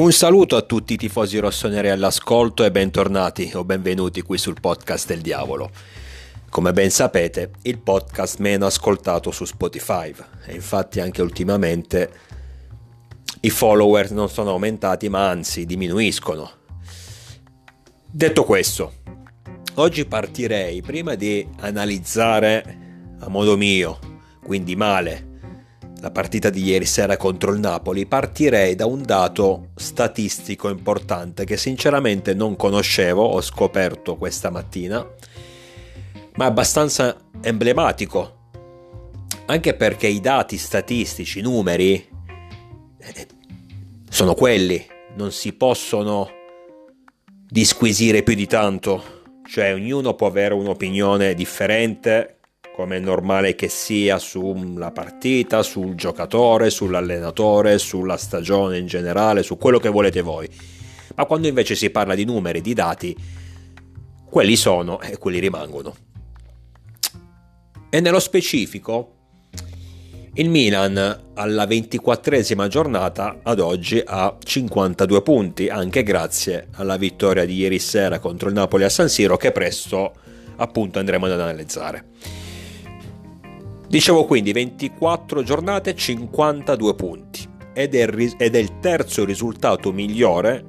Un saluto a tutti i tifosi rossoneri all'ascolto e bentornati o benvenuti qui sul podcast del diavolo. Come ben sapete, il podcast meno ascoltato su Spotify e infatti anche ultimamente i follower non sono aumentati ma anzi diminuiscono. Detto questo, oggi partirei prima di analizzare a modo mio, quindi male, la partita di ieri sera contro il Napoli, partirei da un dato statistico importante che sinceramente non conoscevo, ho scoperto questa mattina, ma è abbastanza emblematico, anche perché i dati statistici, i numeri, eh, sono quelli, non si possono disquisire più di tanto, cioè ognuno può avere un'opinione differente come è normale che sia sulla partita, sul giocatore, sull'allenatore, sulla stagione in generale, su quello che volete voi. Ma quando invece si parla di numeri, di dati, quelli sono e quelli rimangono. E nello specifico, il Milan alla ventiquattresima giornata ad oggi ha 52 punti, anche grazie alla vittoria di ieri sera contro il Napoli a San Siro che presto appunto andremo ad analizzare. Dicevo quindi 24 giornate, 52 punti ed è, ed è il terzo risultato migliore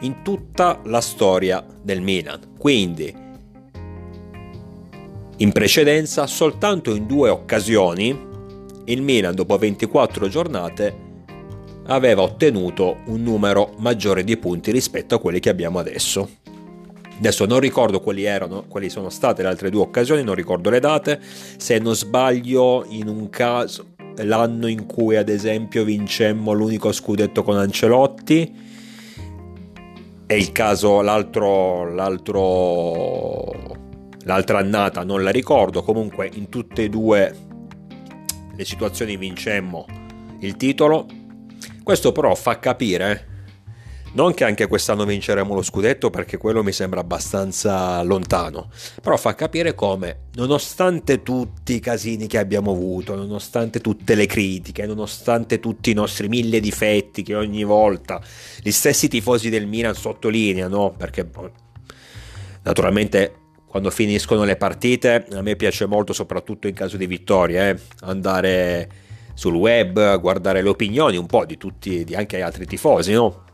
in tutta la storia del Milan. Quindi in precedenza soltanto in due occasioni il Milan dopo 24 giornate aveva ottenuto un numero maggiore di punti rispetto a quelli che abbiamo adesso. Adesso non ricordo quali erano, quali sono state le altre due occasioni, non ricordo le date. Se non sbaglio, in un caso, l'anno in cui ad esempio vincemmo l'unico scudetto con Ancelotti. E il caso, l'altro, l'altro, l'altra annata non la ricordo. Comunque, in tutte e due le situazioni vincemmo il titolo. Questo però fa capire non che anche quest'anno vinceremo lo scudetto perché quello mi sembra abbastanza lontano, però fa capire come, nonostante tutti i casini che abbiamo avuto, nonostante tutte le critiche, nonostante tutti i nostri mille difetti che ogni volta gli stessi tifosi del Milan sottolineano, perché boh, naturalmente quando finiscono le partite a me piace molto, soprattutto in caso di vittoria, eh, andare sul web, guardare le opinioni un po' di tutti, di anche altri tifosi, no?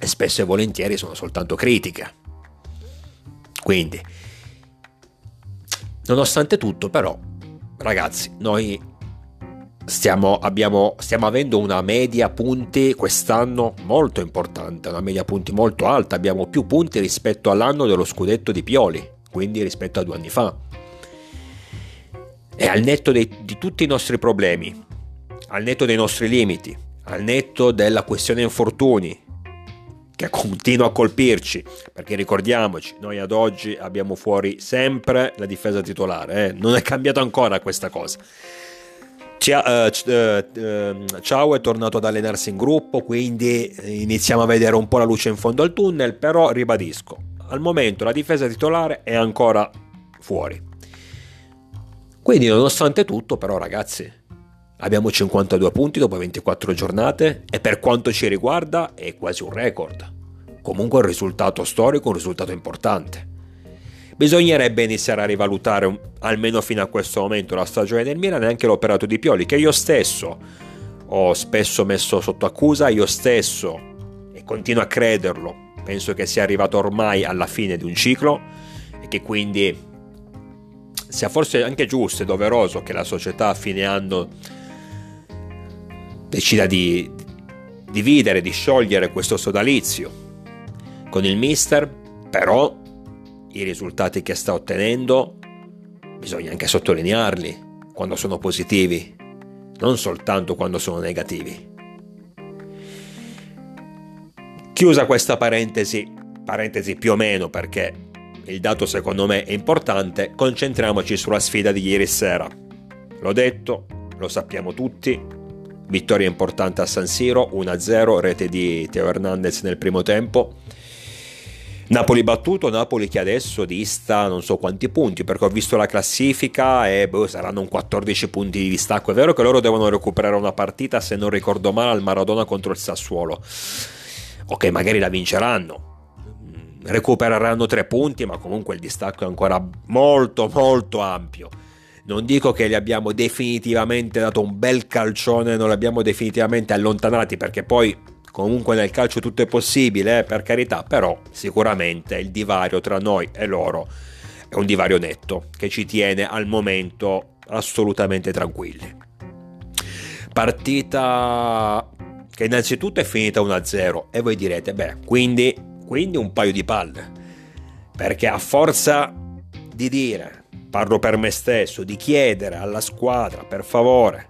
E spesso e volentieri sono soltanto critiche. Quindi, nonostante tutto, però, ragazzi, noi stiamo, abbiamo, stiamo avendo una media punti quest'anno molto importante, una media punti molto alta, abbiamo più punti rispetto all'anno dello scudetto di Pioli, quindi rispetto a due anni fa. E al netto dei, di tutti i nostri problemi, al netto dei nostri limiti, al netto della questione infortuni, che continua a colpirci, perché ricordiamoci, noi ad oggi abbiamo fuori sempre la difesa titolare, eh? non è cambiato ancora questa cosa. Eh, eh, ciao è tornato ad allenarsi in gruppo, quindi iniziamo a vedere un po' la luce in fondo al tunnel, però ribadisco, al momento la difesa titolare è ancora fuori. Quindi nonostante tutto, però ragazzi, Abbiamo 52 punti dopo 24 giornate e per quanto ci riguarda è quasi un record. Comunque un risultato storico, un risultato importante. Bisognerebbe iniziare a rivalutare almeno fino a questo momento la stagione del Milan e anche l'operato di Pioli che io stesso ho spesso messo sotto accusa, io stesso e continuo a crederlo, penso che sia arrivato ormai alla fine di un ciclo e che quindi sia forse anche giusto e doveroso che la società a fine anno decida di dividere, di sciogliere questo sodalizio. Con il mister, però, i risultati che sta ottenendo bisogna anche sottolinearli quando sono positivi, non soltanto quando sono negativi. Chiusa questa parentesi, parentesi più o meno perché il dato secondo me è importante, concentriamoci sulla sfida di ieri sera. L'ho detto, lo sappiamo tutti, Vittoria importante a San Siro, 1-0, rete di Teo Hernandez nel primo tempo. Napoli battuto, Napoli che adesso dista non so quanti punti, perché ho visto la classifica e boh, saranno un 14 punti di distacco. È vero che loro devono recuperare una partita, se non ricordo male, al Maradona contro il Sassuolo. ok magari la vinceranno, recupereranno tre punti, ma comunque il distacco è ancora molto molto ampio. Non dico che li abbiamo definitivamente dato un bel calcione, non li abbiamo definitivamente allontanati perché poi comunque nel calcio tutto è possibile, eh, per carità, però sicuramente il divario tra noi e loro è un divario netto che ci tiene al momento assolutamente tranquilli. Partita che innanzitutto è finita 1-0 e voi direte, beh, quindi, quindi un paio di palle, perché a forza di dire parlo per me stesso, di chiedere alla squadra, per favore,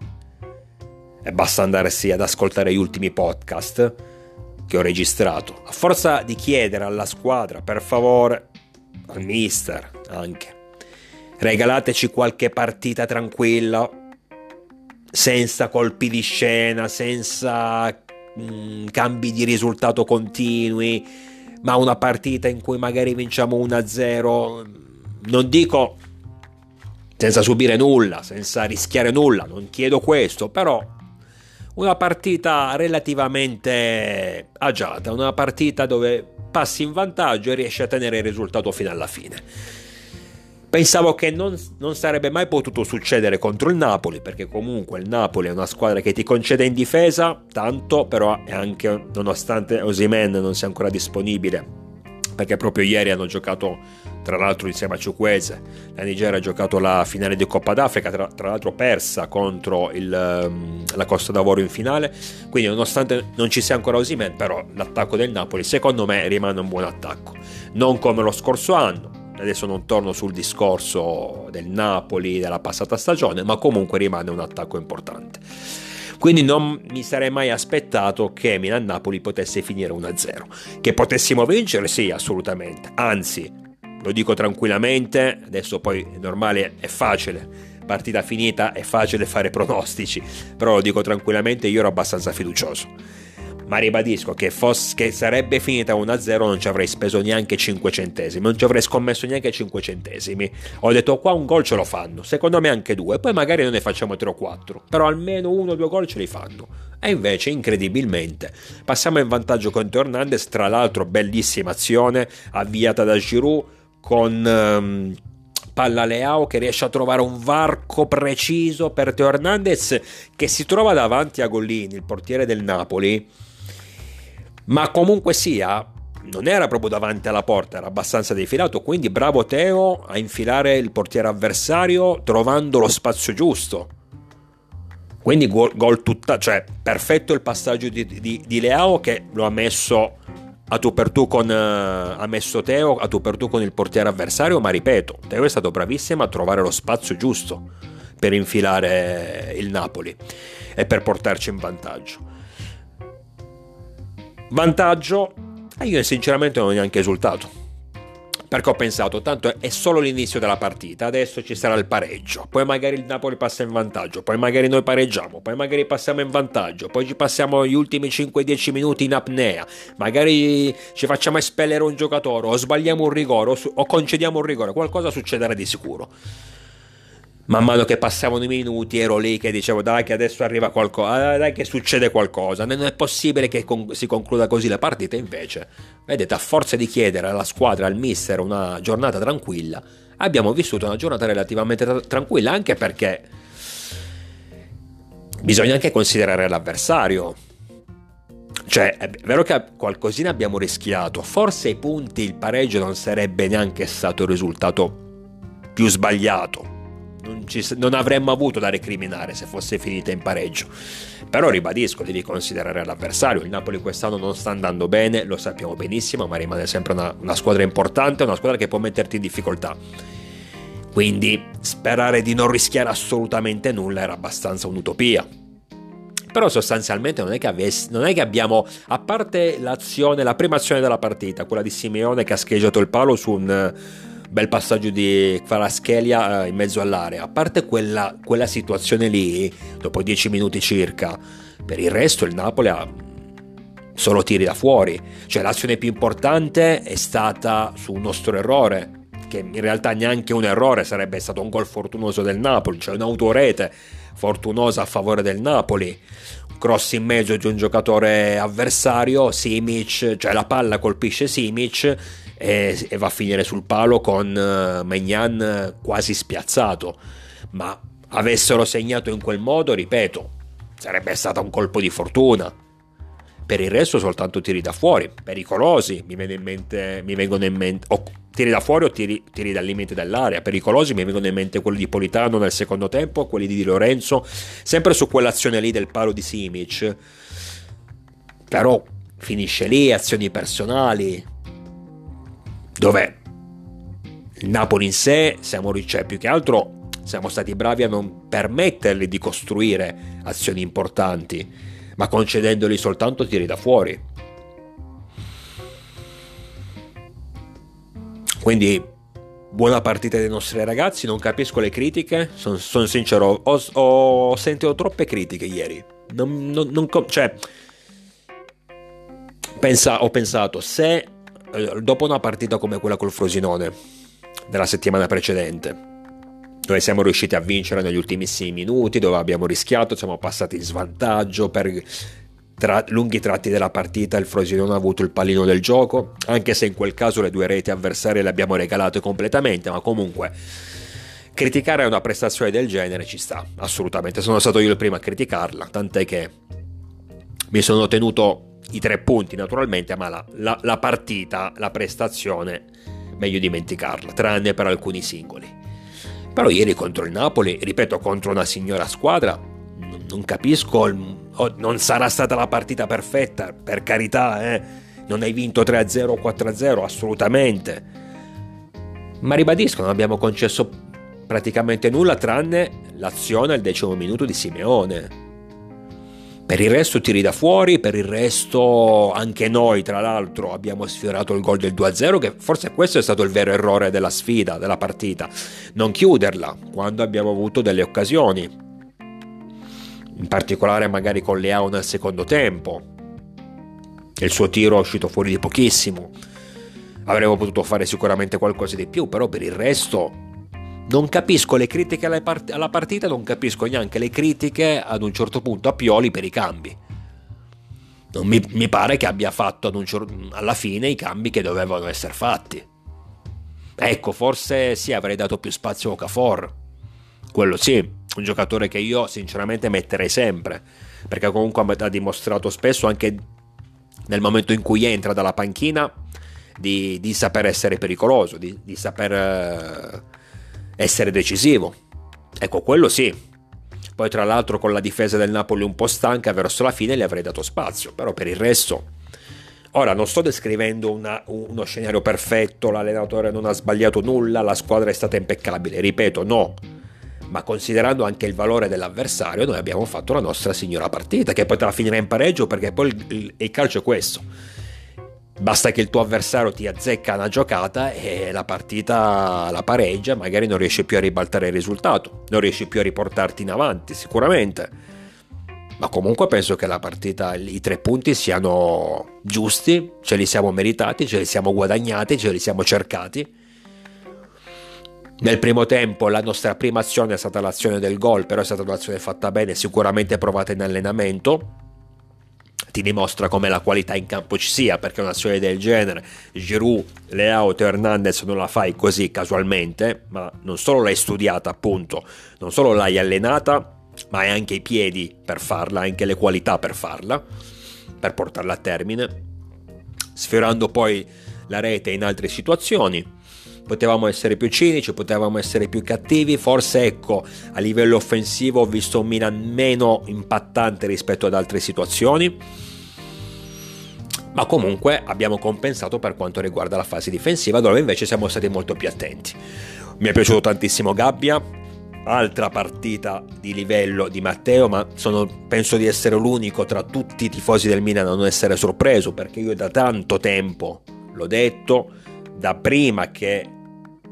e basta andarsi ad ascoltare gli ultimi podcast che ho registrato, a forza di chiedere alla squadra, per favore, al mister anche, regalateci qualche partita tranquilla, senza colpi di scena, senza mh, mm, cambi di risultato continui, ma una partita in cui magari vinciamo 1-0, non dico senza subire nulla, senza rischiare nulla, non chiedo questo, però una partita relativamente agiata, una partita dove passi in vantaggio e riesci a tenere il risultato fino alla fine. Pensavo che non, non, sarebbe mai potuto succedere contro il Napoli, perché comunque il Napoli è una squadra che ti concede in difesa, tanto però è anche, nonostante Osimen non sia ancora disponibile, perché proprio ieri hanno giocato tra l'altro insieme a Ciuquese la Nigeria ha giocato la finale di Coppa d'Africa tra, tra l'altro persa contro il, um, la Costa d'Avorio in finale quindi nonostante non ci sia ancora Osimen però l'attacco del Napoli secondo me rimane un buon attacco non come lo scorso anno adesso non torno sul discorso del Napoli della passata stagione ma comunque rimane un attacco importante quindi non mi sarei mai aspettato che Milan-Napoli potesse finire 1-0. Che potessimo vincere? Sì, assolutamente. Anzi, lo dico tranquillamente, adesso poi è normale, è facile. Partita finita, è facile fare pronostici, però lo dico tranquillamente, io ero abbastanza fiducioso ma ribadisco che, fosse, che sarebbe finita 1-0 non ci avrei speso neanche 5 centesimi, non ci avrei scommesso neanche 5 centesimi. Ho detto qua un gol ce lo fanno, secondo me anche due, poi magari non ne facciamo 3 o 4, però almeno uno o due gol ce li fanno. E invece, incredibilmente, passiamo in vantaggio contro Hernandez, tra l'altro bellissima azione avviata da Giroud con... Um, palla Leao che riesce a trovare un varco preciso per Teo Hernandez che si trova davanti a Gollini, il portiere del Napoli ma comunque sia, non era proprio davanti alla porta, era abbastanza defilato, quindi bravo Teo a infilare il portiere avversario trovando lo spazio giusto. Quindi gol, gol tutta, cioè perfetto il passaggio di, di, di, Leao che lo ha messo a tu per tu con ha messo Teo a tu per tu con il portiere avversario, ma ripeto, Teo è stato bravissimo a trovare lo spazio giusto per infilare il Napoli e per portarci in vantaggio. Vantaggio, e io sinceramente non ho neanche esultato. Perché ho pensato, tanto è solo l'inizio della partita, adesso ci sarà il pareggio, poi magari il Napoli passa in vantaggio, poi magari noi pareggiamo, poi magari passiamo in vantaggio, poi ci passiamo gli ultimi 5-10 minuti in apnea, magari ci facciamo espellere un giocatore, o sbagliamo un rigore, o, o concediamo un rigore, qualcosa succederà di sicuro man mano che passavano i minuti ero lì che dicevo dai che adesso arriva qualcosa, dai che succede qualcosa, non è possibile che con- si concluda così la partita, invece, vedete, a forza di chiedere alla squadra, al mister una giornata tranquilla, abbiamo vissuto una giornata relativamente tra- tranquilla, anche perché bisogna anche considerare l'avversario. Cioè, è vero che qualcosina abbiamo rischiato, forse i punti, il pareggio non sarebbe neanche stato il risultato più sbagliato, non, ci, non, avremmo avuto da recriminare se fosse finita in pareggio. Però ribadisco, devi considerare l'avversario. Il Napoli quest'anno non sta andando bene, lo sappiamo benissimo, ma rimane sempre una, una squadra importante, una squadra che può metterti in difficoltà. Quindi sperare di non rischiare assolutamente nulla era abbastanza un'utopia. Però sostanzialmente non è, che avessi, non è che abbiamo, a parte l'azione, la prima azione della partita, quella di Simeone che ha scheggiato il palo su un bel passaggio di Faraschelia eh, in mezzo all'area. A parte quella, quella situazione lì, dopo 10 minuti circa, per il resto il Napoli ha solo tiri da fuori. Cioè l'azione più importante è stata su un nostro errore, che in realtà neanche un errore sarebbe stato un gol fortunoso del Napoli, cioè un'autorete fortunosa a favore del Napoli. cross in mezzo di un giocatore avversario, Simic, cioè la palla colpisce Simic e, e va a finire sul palo con uh, Magnan quasi spiazzato. Ma avessero segnato in quel modo, ripeto, sarebbe stato un colpo di fortuna. Per il resto soltanto tiri da fuori, pericolosi, mi, in mente, mi vengono in mente... Oh, tiri da fuori o tiri, tiri dal limite dell'area, pericolosi mi vengono in mente quelli di Politano nel secondo tempo, quelli di Di Lorenzo, sempre su quell'azione lì del palo di Simic. Però finisce lì, azioni personali, dove il Napoli in sé siamo cioè, più che altro siamo stati bravi a non permettergli di costruire azioni importanti, ma concedendogli soltanto tiri da fuori. Quindi buona partita dei nostri ragazzi, non capisco le critiche, sono son sincero, ho, ho, sentito troppe critiche ieri. Non, non, non, cioè, pensa, ho pensato, se dopo una partita come quella col Frosinone della settimana precedente, dove siamo riusciti a vincere negli ultimissimi minuti, dove abbiamo rischiato, siamo passati in svantaggio per tra, lunghi tratti della partita, il Frosinone ha avuto il pallino del gioco, anche se in quel caso le due reti avversarie le abbiamo regalate completamente, ma comunque criticare una prestazione del genere ci sta, assolutamente, sono stato io il primo a criticarla, tant'è che mi sono tenuto i tre punti naturalmente, ma la, la, la partita, la prestazione, meglio dimenticarla, tranne per alcuni singoli. Però ieri contro il Napoli, ripeto, contro una signora squadra, non capisco, oh, non sarà stata la partita perfetta, per carità, eh? non hai vinto 3-0 o 4-0, assolutamente. Ma ribadisco, non abbiamo concesso praticamente nulla tranne l'azione al decimo minuto di Simeone per il resto tiri da fuori, per il resto anche noi tra l'altro abbiamo sfiorato il gol del 2-0 che forse questo è stato il vero errore della sfida, della partita, non chiuderla quando abbiamo avuto delle occasioni, in particolare magari con Leao nel secondo tempo, il suo tiro è uscito fuori di pochissimo, avremmo potuto fare sicuramente qualcosa di più, però per il resto non capisco le critiche alla partita, non capisco neanche le critiche ad un certo punto a Pioli per i cambi. Non mi, mi pare che abbia fatto certo, alla fine i cambi che dovevano essere fatti. Ecco, forse sì, avrei dato più spazio a Okafor. Quello sì, un giocatore che io sinceramente metterei sempre, perché comunque ha dimostrato spesso anche nel momento in cui entra dalla panchina di, di saper essere pericoloso, di, di saper... Eh, essere decisivo. Ecco, quello sì. Poi tra l'altro con la difesa del Napoli un po' stanca, verso la fine le avrei dato spazio, però per il resto... Ora non sto descrivendo una, uno scenario perfetto, l'allenatore non ha sbagliato nulla, la squadra è stata impeccabile, ripeto, no. Ma considerando anche il valore dell'avversario, noi abbiamo fatto la nostra signora partita, che potrà finire in pareggio perché poi il, il, il calcio è questo Basta che il tuo avversario ti azzecca una giocata e la partita la pareggia, magari non riesci più a ribaltare il risultato, non riesci più a riportarti in avanti, sicuramente. Ma comunque penso che la partita, i tre punti siano giusti, ce li siamo meritati, ce li siamo guadagnati, ce li siamo cercati. Nel primo tempo la nostra prima azione è stata l'azione del gol, però è stata un'azione fatta bene, sicuramente provata in allenamento ti dimostra come la qualità in campo ci sia, perché un'azione del genere, Giroud, Leao, Teo Hernandez non la fai così casualmente, ma non solo l'hai studiata appunto, non solo l'hai allenata, ma hai anche i piedi per farla, anche le qualità per farla, per portarla a termine, sfiorando poi la rete in altre situazioni potevamo essere più cinici, potevamo essere più cattivi, forse ecco a livello offensivo ho visto un Milan meno impattante rispetto ad altre situazioni, ma comunque abbiamo compensato per quanto riguarda la fase difensiva dove invece siamo stati molto più attenti. Mi è piaciuto tantissimo Gabbia, altra partita di livello di Matteo, ma sono, penso di essere l'unico tra tutti i tifosi del Milan a non essere sorpreso perché io da tanto tempo l'ho detto, da prima che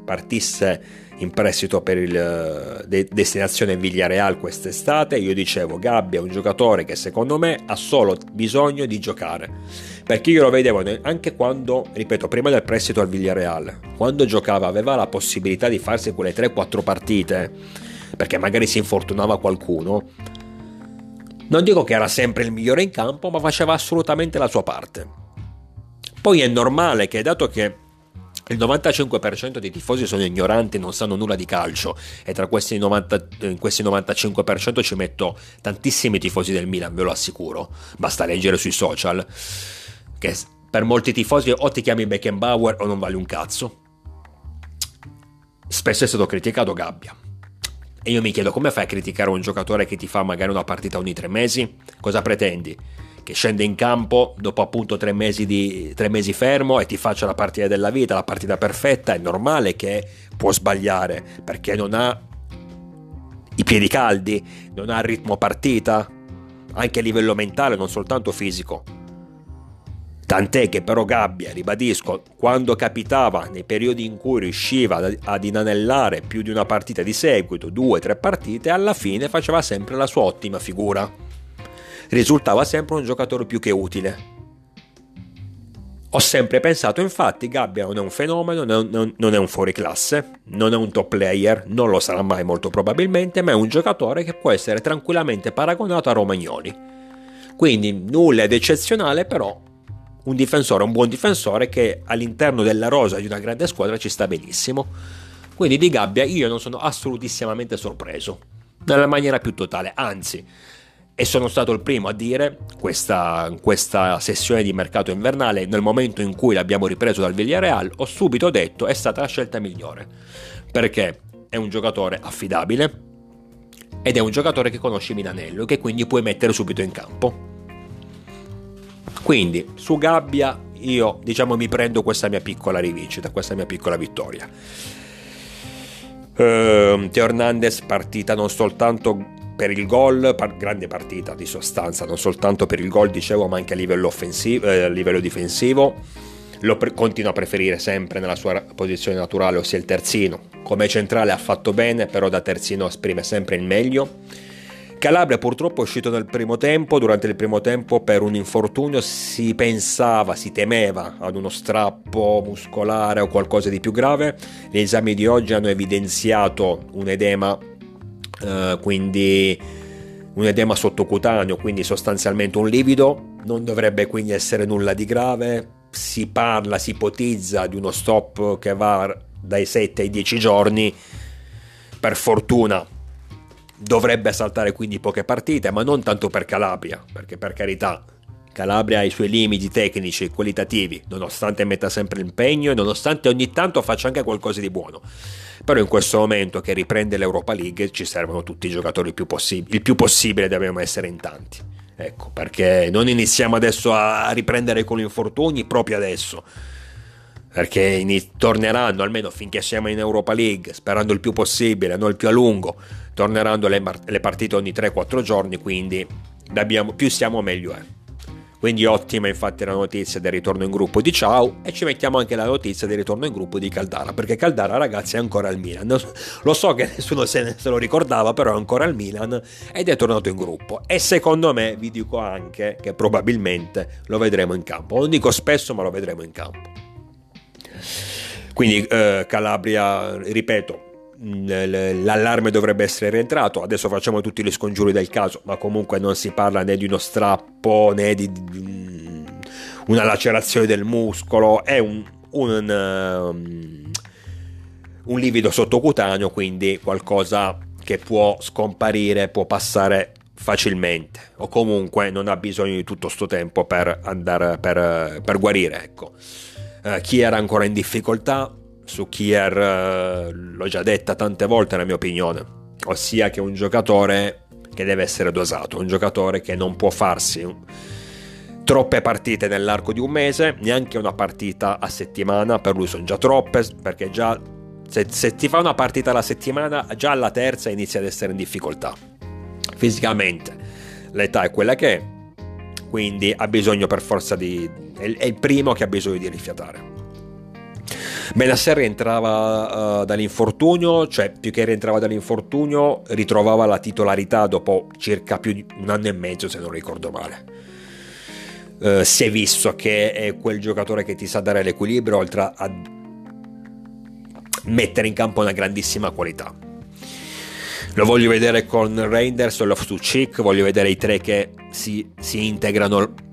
partisse in prestito per il eh, de- destinazione Villareal quest'estate, io dicevo Gabbia è un giocatore che secondo me ha solo bisogno di giocare, perché io lo vedevo anche quando, ripeto, prima del prestito al Villareal, quando giocava aveva la possibilità di farsi quelle 3-4 partite, perché magari si infortunava qualcuno, Non dico che era sempre il migliore in campo, ma faceva assolutamente la sua parte. Poi è normale che, dato che il 95% dei tifosi sono ignoranti, non sanno nulla di calcio e tra questi, 90, in questi 95% ci metto tantissimi tifosi del Milan, ve lo assicuro, basta leggere sui social, che per molti tifosi o ti chiami Beckenbauer o non vale un cazzo. Spesso è stato criticato Gabbia. E io mi chiedo come fai a criticare un giocatore che ti fa magari una partita ogni tre mesi? Cosa pretendi? Che scende in campo dopo appunto tre mesi, di, tre mesi fermo e ti faccia la partita della vita, la partita perfetta? È normale che può sbagliare perché non ha i piedi caldi, non ha il ritmo partita, anche a livello mentale, non soltanto fisico. Tant'è che però Gabbia, ribadisco, quando capitava nei periodi in cui riusciva ad inanellare più di una partita di seguito, due tre partite, alla fine faceva sempre la sua ottima figura. Risultava sempre un giocatore più che utile. Ho sempre pensato, infatti, Gabbia non è un fenomeno, non è un fuoriclasse, non è un top player, non lo sarà mai molto probabilmente, ma è un giocatore che può essere tranquillamente paragonato a Romagnoli. Quindi nulla ed eccezionale, però un difensore, un buon difensore che all'interno della rosa di una grande squadra ci sta benissimo. Quindi di Gabbia io non sono assolutissimamente sorpreso, nella maniera più totale, anzi, e sono stato il primo a dire questa, questa sessione di mercato invernale, nel momento in cui l'abbiamo ripreso dal Villarreal, ho subito detto è stata la scelta migliore, perché è un giocatore affidabile ed è un giocatore che conosce Milanello e che quindi puoi mettere subito in campo. Quindi su Gabbia io diciamo mi prendo questa mia piccola rivincita, questa mia piccola vittoria. Uh, Teo Hernandez partita non soltanto per il gol, par- grande partita di sostanza, non soltanto per il gol dicevo ma anche a livello, eh, a livello difensivo. Lo pre- continua a preferire sempre nella sua posizione naturale, ossia il terzino. Come centrale ha fatto bene, però da terzino esprime sempre il meglio Calabria purtroppo è uscito nel primo tempo, durante il primo tempo per un infortunio si pensava, si temeva ad uno strappo muscolare o qualcosa di più grave, gli esami di oggi hanno evidenziato un edema, eh, quindi un edema sottocutaneo, quindi sostanzialmente un livido, non dovrebbe quindi essere nulla di grave, si parla, si ipotizza di uno stop che va dai 7 ai 10 giorni, per fortuna Dovrebbe saltare quindi poche partite, ma non tanto per Calabria, perché per carità, Calabria ha i suoi limiti tecnici e qualitativi, nonostante metta sempre l'impegno e nonostante ogni tanto faccia anche qualcosa di buono. Però in questo momento che riprende l'Europa League ci servono tutti i giocatori il più, possib- il più possibile, dobbiamo essere in tanti. Ecco, perché non iniziamo adesso a riprendere con gli infortuni proprio adesso perché torneranno almeno finché siamo in Europa League, sperando il più possibile, non il più a lungo, torneranno le, le partite ogni 3-4 giorni, quindi abbiamo, più siamo meglio è. Quindi ottima infatti la notizia del ritorno in gruppo di Ciao e ci mettiamo anche la notizia del ritorno in gruppo di Caldara, perché Caldara ragazzi è ancora al Milan. Lo so che nessuno se, ne, se lo ricordava, però è ancora al Milan ed è tornato in gruppo. E secondo me vi dico anche che probabilmente lo vedremo in campo. Non dico spesso, ma lo vedremo in campo. Quindi eh, Calabria, ripeto, l'allarme dovrebbe essere rientrato. Adesso facciamo tutti gli scongiuri del caso, ma comunque non si parla né di uno strappo né di una lacerazione del muscolo, è un, un, um, un livido sottocutaneo, quindi qualcosa che può scomparire, può passare facilmente. O comunque non ha bisogno di tutto questo tempo per andare per, per guarire ecco. Eh, chi era ancora in difficoltà, su Kier eh, l'ho già detta tante volte la mia opinione, ossia che è un giocatore che deve essere dosato, un giocatore che non può farsi troppe partite nell'arco di un mese, neanche una partita a settimana, per lui sono già troppe, perché già se, se ti fa una partita alla settimana, già alla terza inizia ad essere in difficoltà. Fisicamente l'età è quella che è, quindi ha bisogno per forza di... è il primo che ha bisogno di rifiatare. Benasser rientrava uh, dall'infortunio, cioè più che rientrava dall'infortunio, ritrovava la titolarità dopo circa più di un anno e mezzo, se non ricordo male. Uh, si è visto che è quel giocatore che ti sa dare l'equilibrio, oltre a mettere in campo una grandissima qualità. lo voglio vedere con Reinders Love to Chick, voglio vedere i tre che si, si integrano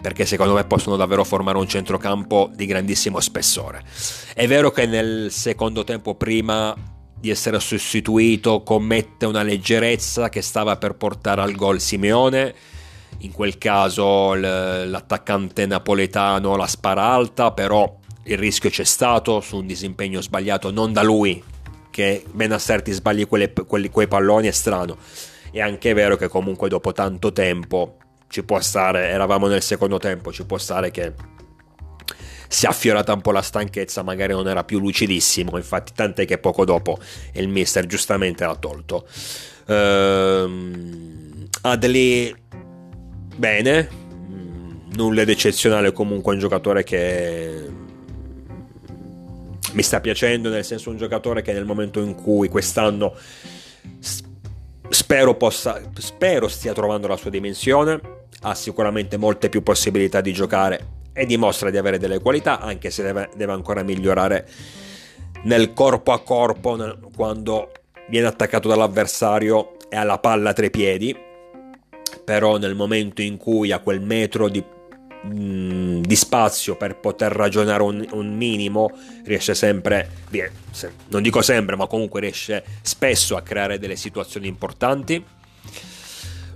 perché secondo me possono davvero formare un centrocampo di grandissimo spessore. È vero che nel secondo tempo prima di essere sostituito commette una leggerezza che stava per portare al gol Simeone, in quel caso l'attaccante napoletano la spara alta, però il rischio c'è stato su un disimpegno sbagliato non da lui, che Benasser ti sbagli quelle, quelli, quei palloni è strano. È anche vero che comunque dopo tanto tempo ci può stare, eravamo nel secondo tempo, ci può stare che si è affiorata un po' la stanchezza, magari non era più lucidissimo, infatti tant'è che poco dopo il mister giustamente l'ha tolto. Ehm, Adli bene, mm, nulla di eccezionale comunque un giocatore che mi sta piacendo, nel senso un giocatore che nel momento in cui quest'anno spero, possa, spero stia trovando la sua dimensione, ha sicuramente molte più possibilità di giocare e dimostra di avere delle qualità, anche se deve, deve ancora migliorare nel corpo a corpo nel, quando viene attaccato dall'avversario e ha la palla tre piedi, però nel momento in cui ha quel metro di, mh, mm, di spazio per poter ragionare un, un minimo, riesce sempre, non dico sempre, ma comunque riesce spesso a creare delle situazioni importanti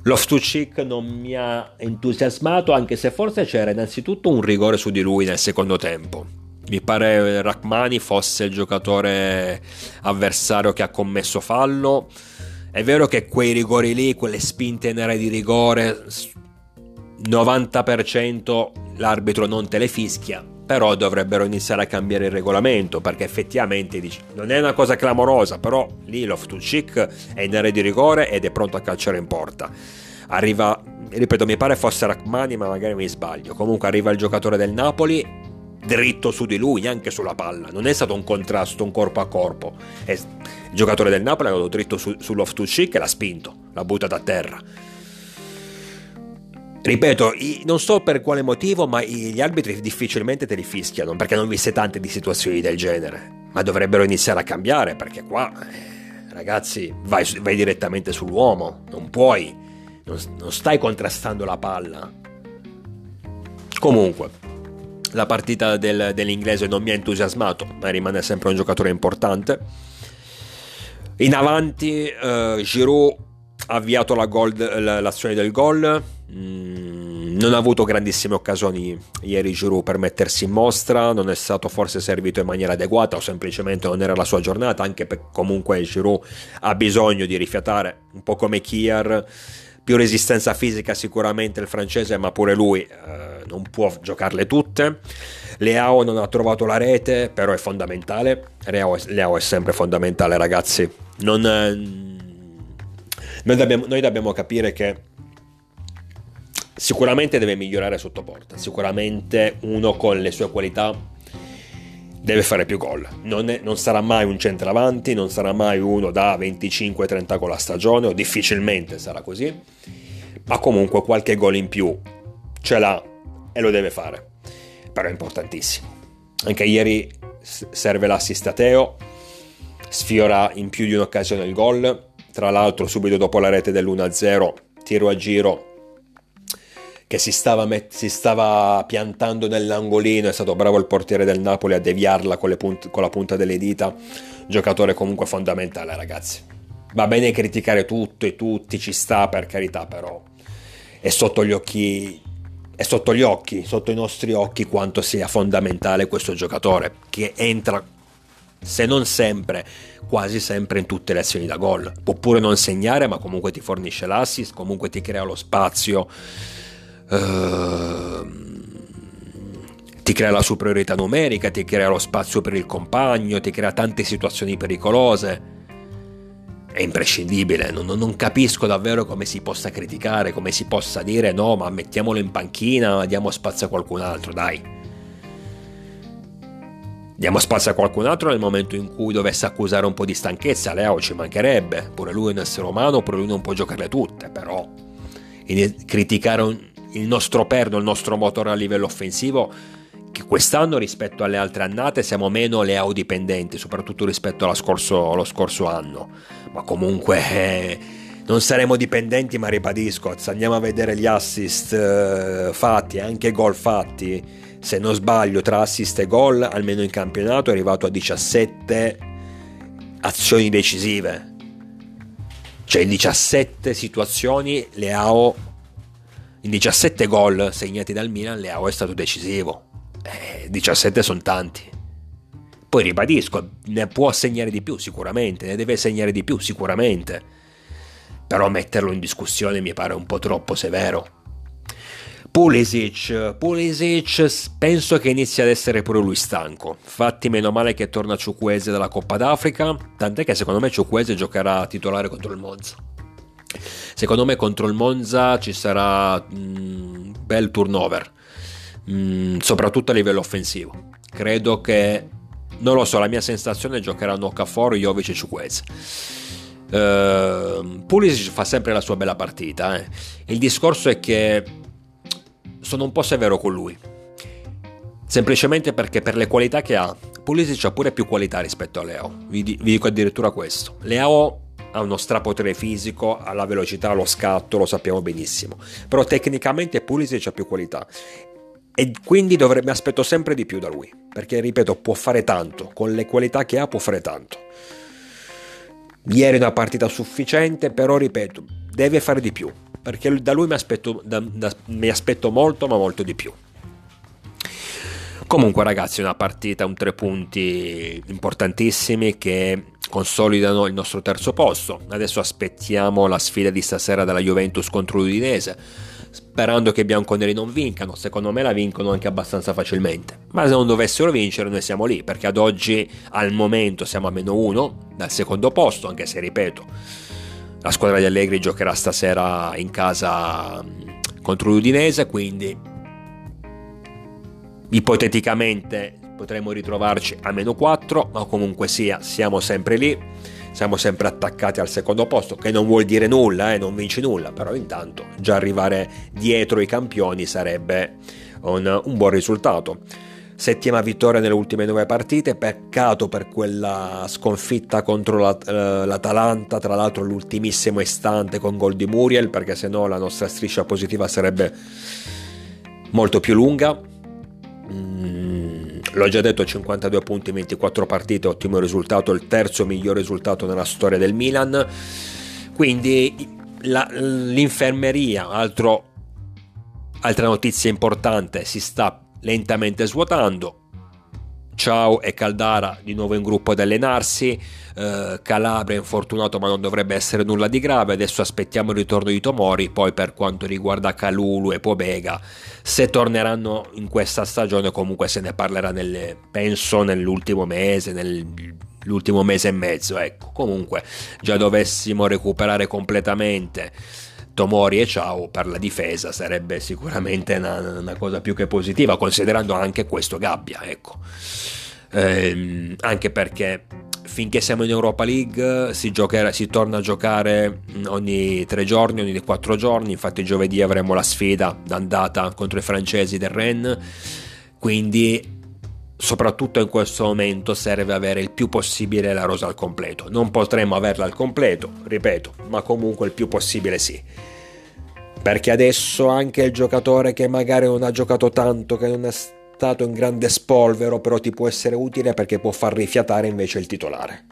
Loftus-Cheek non mi ha entusiasmato anche se forse c'era innanzitutto un rigore su di lui nel secondo tempo. Mi pare Rachmani fosse il giocatore avversario che ha commesso fallo. È vero che quei rigori lì, quelle spinte in area di rigore, 90% l'arbitro non te le fischia, però dovrebbero iniziare a cambiare il regolamento perché effettivamente dici, non è una cosa clamorosa, però lì Loftus-Cheek è in area di rigore ed è pronto a calciare in porta. Arriva, ripeto, mi pare fosse Rachmani, ma magari mi sbaglio. Comunque arriva il giocatore del Napoli dritto su di lui, neanche sulla palla. Non è stato un contrasto, un corpo a corpo. È, il giocatore del Napoli è andato dritto su, su Loftus-Cheek e l'ha spinto, l'ha buttato a terra Ripeto, non so per quale motivo, ma gli arbitri difficilmente te li fischiano, perché non viste tante di situazioni del genere. Ma dovrebbero iniziare a cambiare, perché qua, eh, ragazzi, vai, vai, direttamente sull'uomo, non puoi, non, non stai contrastando la palla. Comunque, la partita del, dell'inglese non mi ha entusiasmato, ma rimane sempre un giocatore importante. In avanti, uh, Giroud ha avviato la gol, l'azione del gol Mm, non ha avuto grandissime occasioni ieri Giroud per mettersi in mostra, non è stato forse servito in maniera adeguata o semplicemente non era la sua giornata, anche perché comunque Giroud ha bisogno di rifiatare, un po' come Kier, più resistenza fisica sicuramente il francese, ma pure lui eh, non può giocarle tutte. Leao non ha trovato la rete, però è fondamentale. Leao è, Leao è sempre fondamentale, ragazzi. Non, eh, noi, dobbiamo, noi dobbiamo capire che Sicuramente deve migliorare sotto porta, sicuramente uno con le sue qualità deve fare più gol. Non, è, non, sarà mai un centravanti, non sarà mai uno da 25-30 gol a stagione, o difficilmente sarà così, ma comunque qualche gol in più ce l'ha e lo deve fare. Però è importantissimo. Anche ieri serve l'assist a Teo, sfiora in più di un'occasione il gol, tra l'altro subito dopo la rete dell'1-0, tiro a giro che si stava, met- si stava, piantando nell'angolino, è stato bravo il portiere del Napoli a deviarla con, punt- con la punta delle dita, giocatore comunque fondamentale ragazzi. Va bene criticare tutto e tutti, ci sta per carità, però è sotto gli occhi è sotto gli occhi, sotto i nostri occhi quanto sia fondamentale questo giocatore che entra se non sempre, quasi sempre in tutte le azioni da gol. Può pure non segnare, ma comunque ti fornisce l'assist, comunque ti crea lo spazio Ehm, ti crea la superiorità numerica, ti crea lo spazio per il compagno, ti crea tante situazioni pericolose. È imprescindibile, non, non, capisco davvero come si possa criticare, come si possa dire no, ma mettiamolo in panchina, diamo spazio a qualcun altro, dai. Diamo spazio a qualcun altro nel momento in cui dovesse accusare un po' di stanchezza, Leo ci mancherebbe, pure lui è un essere umano, pure lui non può giocarle tutte, però. Criticare un, il nostro perno, il nostro motore a livello offensivo che quest'anno rispetto alle altre annate siamo meno Leao dipendenti, soprattutto rispetto scorso, allo scorso anno, ma comunque eh, non saremo dipendenti, ma ribadisco, andiamo a vedere gli assist eh, fatti, anche gol fatti, se non sbaglio tra assist e gol, almeno in campionato è arrivato a 17 azioni decisive. Cioè in 17 situazioni Leao, in 17 gol segnati dal Milan, Leao è stato decisivo. Eh, 17 sono tanti. Poi ribadisco, ne può segnare di più sicuramente, ne deve segnare di più sicuramente. Però metterlo in discussione mi pare un po' troppo severo. Pulisic, Pulisic penso che inizi ad essere pure lui stanco. Infatti meno male che torna Ciuquese dalla Coppa d'Africa, tant'è che secondo me Ciuquese giocherà titolare contro il Monza. Secondo me contro il Monza ci sarà un mm, bel turnover, mm, soprattutto a livello offensivo. Credo che, non lo so, la mia sensazione è che giocheranno Okafor, Jovic e Ciuquese. Uh, Pulisic fa sempre la sua bella partita. Eh. Il discorso è che sono un po' severo con lui. Semplicemente perché per le qualità che ha, Pulisic ha pure più qualità rispetto a Leo. Vi, vi dico addirittura questo. Leo ha uno strapotere fisico, ha la velocità, lo scatto, lo sappiamo benissimo. Però tecnicamente Pulisic ha più qualità. E quindi dovrebbe, mi aspetto sempre di più da lui. Perché, ripeto, può fare tanto. Con le qualità che ha può fare tanto. Ieri una partita sufficiente, però, ripeto, deve fare di più perché da lui mi aspetto, da, da, mi aspetto molto ma molto di più. Comunque ragazzi una partita, un tre punti importantissimi che consolidano il nostro terzo posto. Adesso aspettiamo la sfida di stasera della Juventus contro l'Udinese, sperando che i bianconeri non vincano. Secondo me la vincono anche abbastanza facilmente. Ma se non dovessero vincere noi siamo lì, perché ad oggi al momento siamo a meno uno dal secondo posto, anche se ripeto la squadra di Allegri giocherà stasera in casa mm, contro l'Udinese, quindi ipoteticamente potremmo ritrovarci a meno 4, ma comunque sia, siamo sempre lì, siamo sempre attaccati al secondo posto, che non vuol dire nulla, eh, non vinci nulla, però intanto già arrivare dietro i campioni sarebbe un, un buon risultato settima vittoria nelle ultime nove partite, peccato per quella sconfitta contro eh, l'Atalanta, tra l'altro l'ultimissimo istante con gol di Muriel, perché se no la nostra striscia positiva sarebbe molto più lunga. Mm, l'ho già detto, 52 punti in 24 partite, ottimo risultato, il terzo miglior risultato nella storia del Milan. Quindi la, l'infermeria, altro, altra notizia importante, si sta lentamente svuotando. Ciao e Caldara di nuovo in gruppo ad allenarsi, eh, Calabria infortunato ma non dovrebbe essere nulla di grave, adesso aspettiamo il ritorno di Tomori, poi per quanto riguarda Calulu e Pobega, se torneranno in questa stagione comunque se ne parlerà nelle, penso nell'ultimo mese, nell'ultimo mese e mezzo, ecco, comunque già dovessimo recuperare completamente Tomori e Ciao per la difesa sarebbe sicuramente una, una, cosa più che positiva, considerando anche questo Gabbia, ecco. Ehm, anche perché finché siamo in Europa League si, giocherà, si, torna a giocare ogni tre giorni, ogni quattro giorni, infatti giovedì avremo la sfida d'andata contro i francesi del Rennes, quindi soprattutto in questo momento serve avere il più possibile la rosa al completo. Non potremo averla al completo, ripeto, ma comunque il più possibile sì. Perché adesso anche il giocatore che magari non ha giocato tanto, che non è stato in grande spolvero, però ti può essere utile perché può far rifiatare invece il titolare.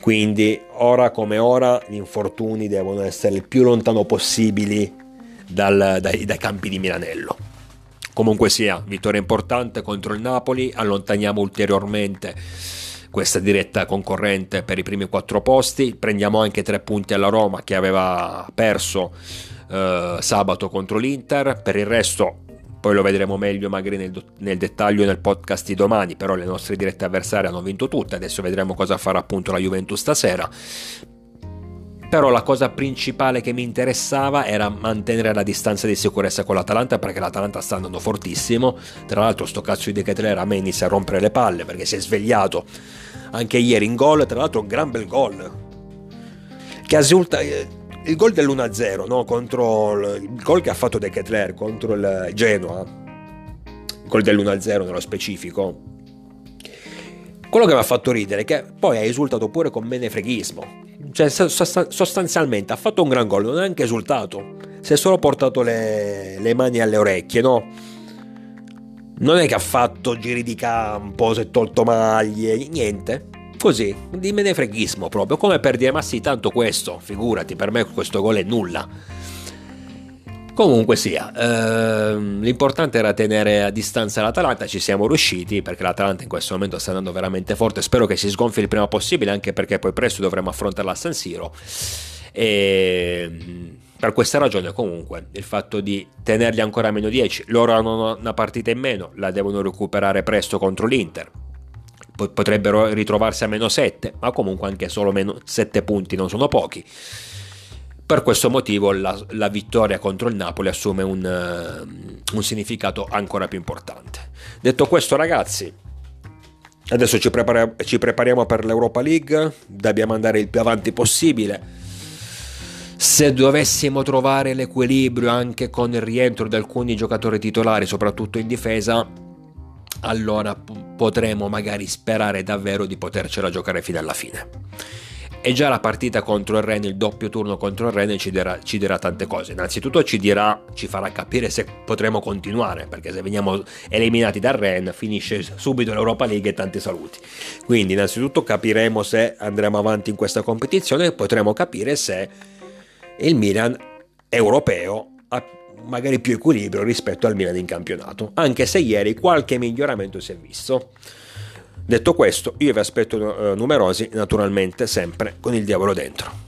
Quindi ora come ora gli infortuni devono essere il più lontano possibili dal, dai, dai campi di Milanello. Comunque sia, vittoria importante contro il Napoli, allontaniamo ulteriormente questa diretta concorrente per i primi quattro posti, prendiamo anche tre punti alla Roma che aveva perso eh, sabato contro l'Inter, per il resto poi lo vedremo meglio magari nel, nel, dettaglio nel podcast di domani, però le nostre dirette avversarie hanno vinto tutte, adesso vedremo cosa farà appunto la Juventus stasera. Però la cosa principale che mi interessava era mantenere la distanza di sicurezza con l'Atalanta perché l'Atalanta sta andando fortissimo. Tra l'altro sto cazzo di De a me inizia a rompere le palle perché si è svegliato anche ieri in gol, tra l'altro un gran bel gol. Che risulta eh, il gol dell'1-0 no? contro il, il gol che ha fatto De Ketler contro il Genoa col dell'1-0 nello specifico. Quello che mi ha fatto ridere è che poi ha esultato pure con menefreghismo. Cioè, sostanzialmente ha fatto un gran gol, non ha neanche esultato. Si è solo portato le, le mani alle orecchie, no? Non è che ha fatto giri di campo, si è tolto maglie, niente. Così, di menefreghismo proprio, come per dire ma sì, tanto questo, figurati, per me questo gol è nulla. Comunque sia, ehm, l'importante era tenere a distanza l'Atalanta, ci siamo riusciti perché l'Atalanta in questo momento sta andando veramente forte, spero che si sgonfi il prima possibile anche perché poi presto dovremo affrontarla a San Siro. E per questa ragione comunque il fatto di tenerli ancora a meno 10, loro hanno una partita in meno, la devono recuperare presto contro l'Inter, potrebbero ritrovarsi a meno 7, ma comunque anche solo meno 7 punti non sono pochi. Per questo motivo la, la vittoria contro il Napoli assume un, uh, un significato ancora più importante. Detto questo ragazzi, adesso ci, prepara- ci prepariamo per l'Europa League, dobbiamo andare il più avanti possibile. Se dovessimo trovare l'equilibrio anche con il rientro di alcuni giocatori titolari, soprattutto in difesa, allora potremo magari sperare davvero di potercela giocare fino alla fine. E già la partita contro il Rennes, il doppio turno contro il Rennes ci dirà, ci dirà tante cose. Innanzitutto ci dirà, ci farà capire se potremo continuare, perché se veniamo eliminati dal Rennes finisce subito l'Europa League e tanti saluti. Quindi innanzitutto capiremo se andremo avanti in questa competizione e potremo capire se il Milan europeo ha magari più equilibrio rispetto al Milan in campionato, anche se ieri qualche miglioramento si è visto. Detto questo, io vi aspetto eh, numerosi, naturalmente sempre con il diavolo dentro.